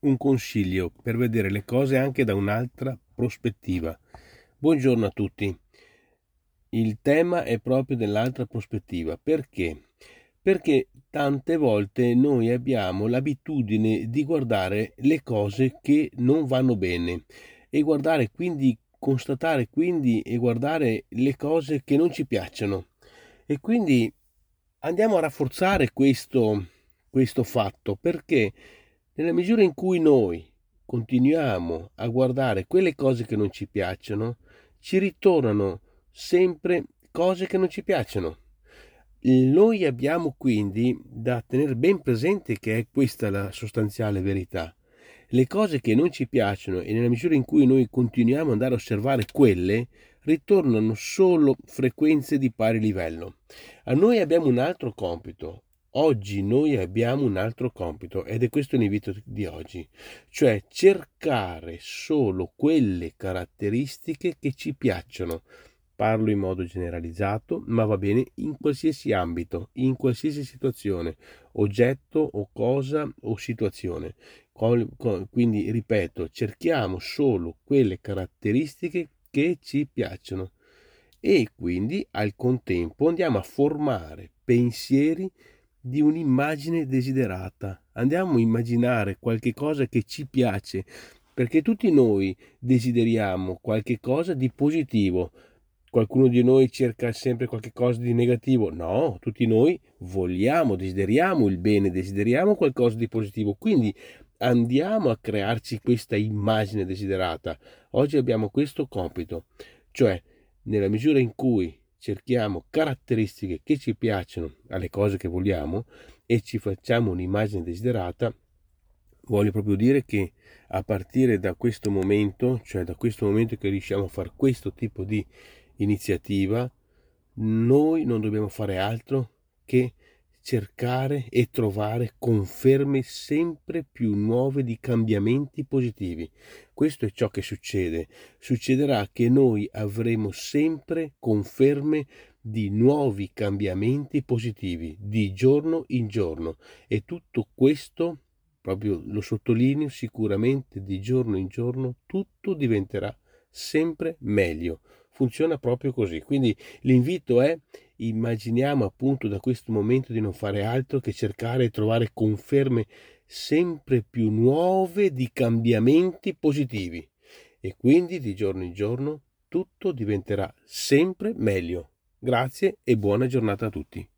un consiglio per vedere le cose anche da un'altra prospettiva. Buongiorno a tutti. Il tema è proprio dell'altra prospettiva. Perché? Perché tante volte noi abbiamo l'abitudine di guardare le cose che non vanno bene e guardare quindi, constatare quindi e guardare le cose che non ci piacciono. E quindi andiamo a rafforzare questo, questo fatto perché nella misura in cui noi continuiamo a guardare quelle cose che non ci piacciono, ci ritornano sempre cose che non ci piacciono. Noi abbiamo quindi da tenere ben presente che è questa la sostanziale verità. Le cose che non ci piacciono e nella misura in cui noi continuiamo ad andare a osservare quelle, ritornano solo frequenze di pari livello. A noi abbiamo un altro compito, Oggi noi abbiamo un altro compito ed è questo l'invito di oggi, cioè cercare solo quelle caratteristiche che ci piacciono. Parlo in modo generalizzato, ma va bene in qualsiasi ambito, in qualsiasi situazione, oggetto o cosa o situazione. Quindi, ripeto, cerchiamo solo quelle caratteristiche che ci piacciono e quindi al contempo andiamo a formare pensieri di un'immagine desiderata. Andiamo a immaginare qualche cosa che ci piace, perché tutti noi desideriamo qualche cosa di positivo. Qualcuno di noi cerca sempre qualche cosa di negativo? No, tutti noi vogliamo, desideriamo il bene, desideriamo qualcosa di positivo. Quindi andiamo a crearci questa immagine desiderata. Oggi abbiamo questo compito, cioè nella misura in cui cerchiamo caratteristiche che ci piacciono alle cose che vogliamo e ci facciamo un'immagine desiderata, voglio proprio dire che a partire da questo momento, cioè da questo momento che riusciamo a fare questo tipo di iniziativa, noi non dobbiamo fare altro che cercare e trovare conferme sempre più nuove di cambiamenti positivi. Questo è ciò che succede. Succederà che noi avremo sempre conferme di nuovi cambiamenti positivi di giorno in giorno e tutto questo, proprio lo sottolineo sicuramente di giorno in giorno, tutto diventerà sempre meglio. Funziona proprio così. Quindi l'invito è immaginiamo appunto da questo momento di non fare altro che cercare e trovare conferme sempre più nuove di cambiamenti positivi e quindi di giorno in giorno tutto diventerà sempre meglio. Grazie e buona giornata a tutti.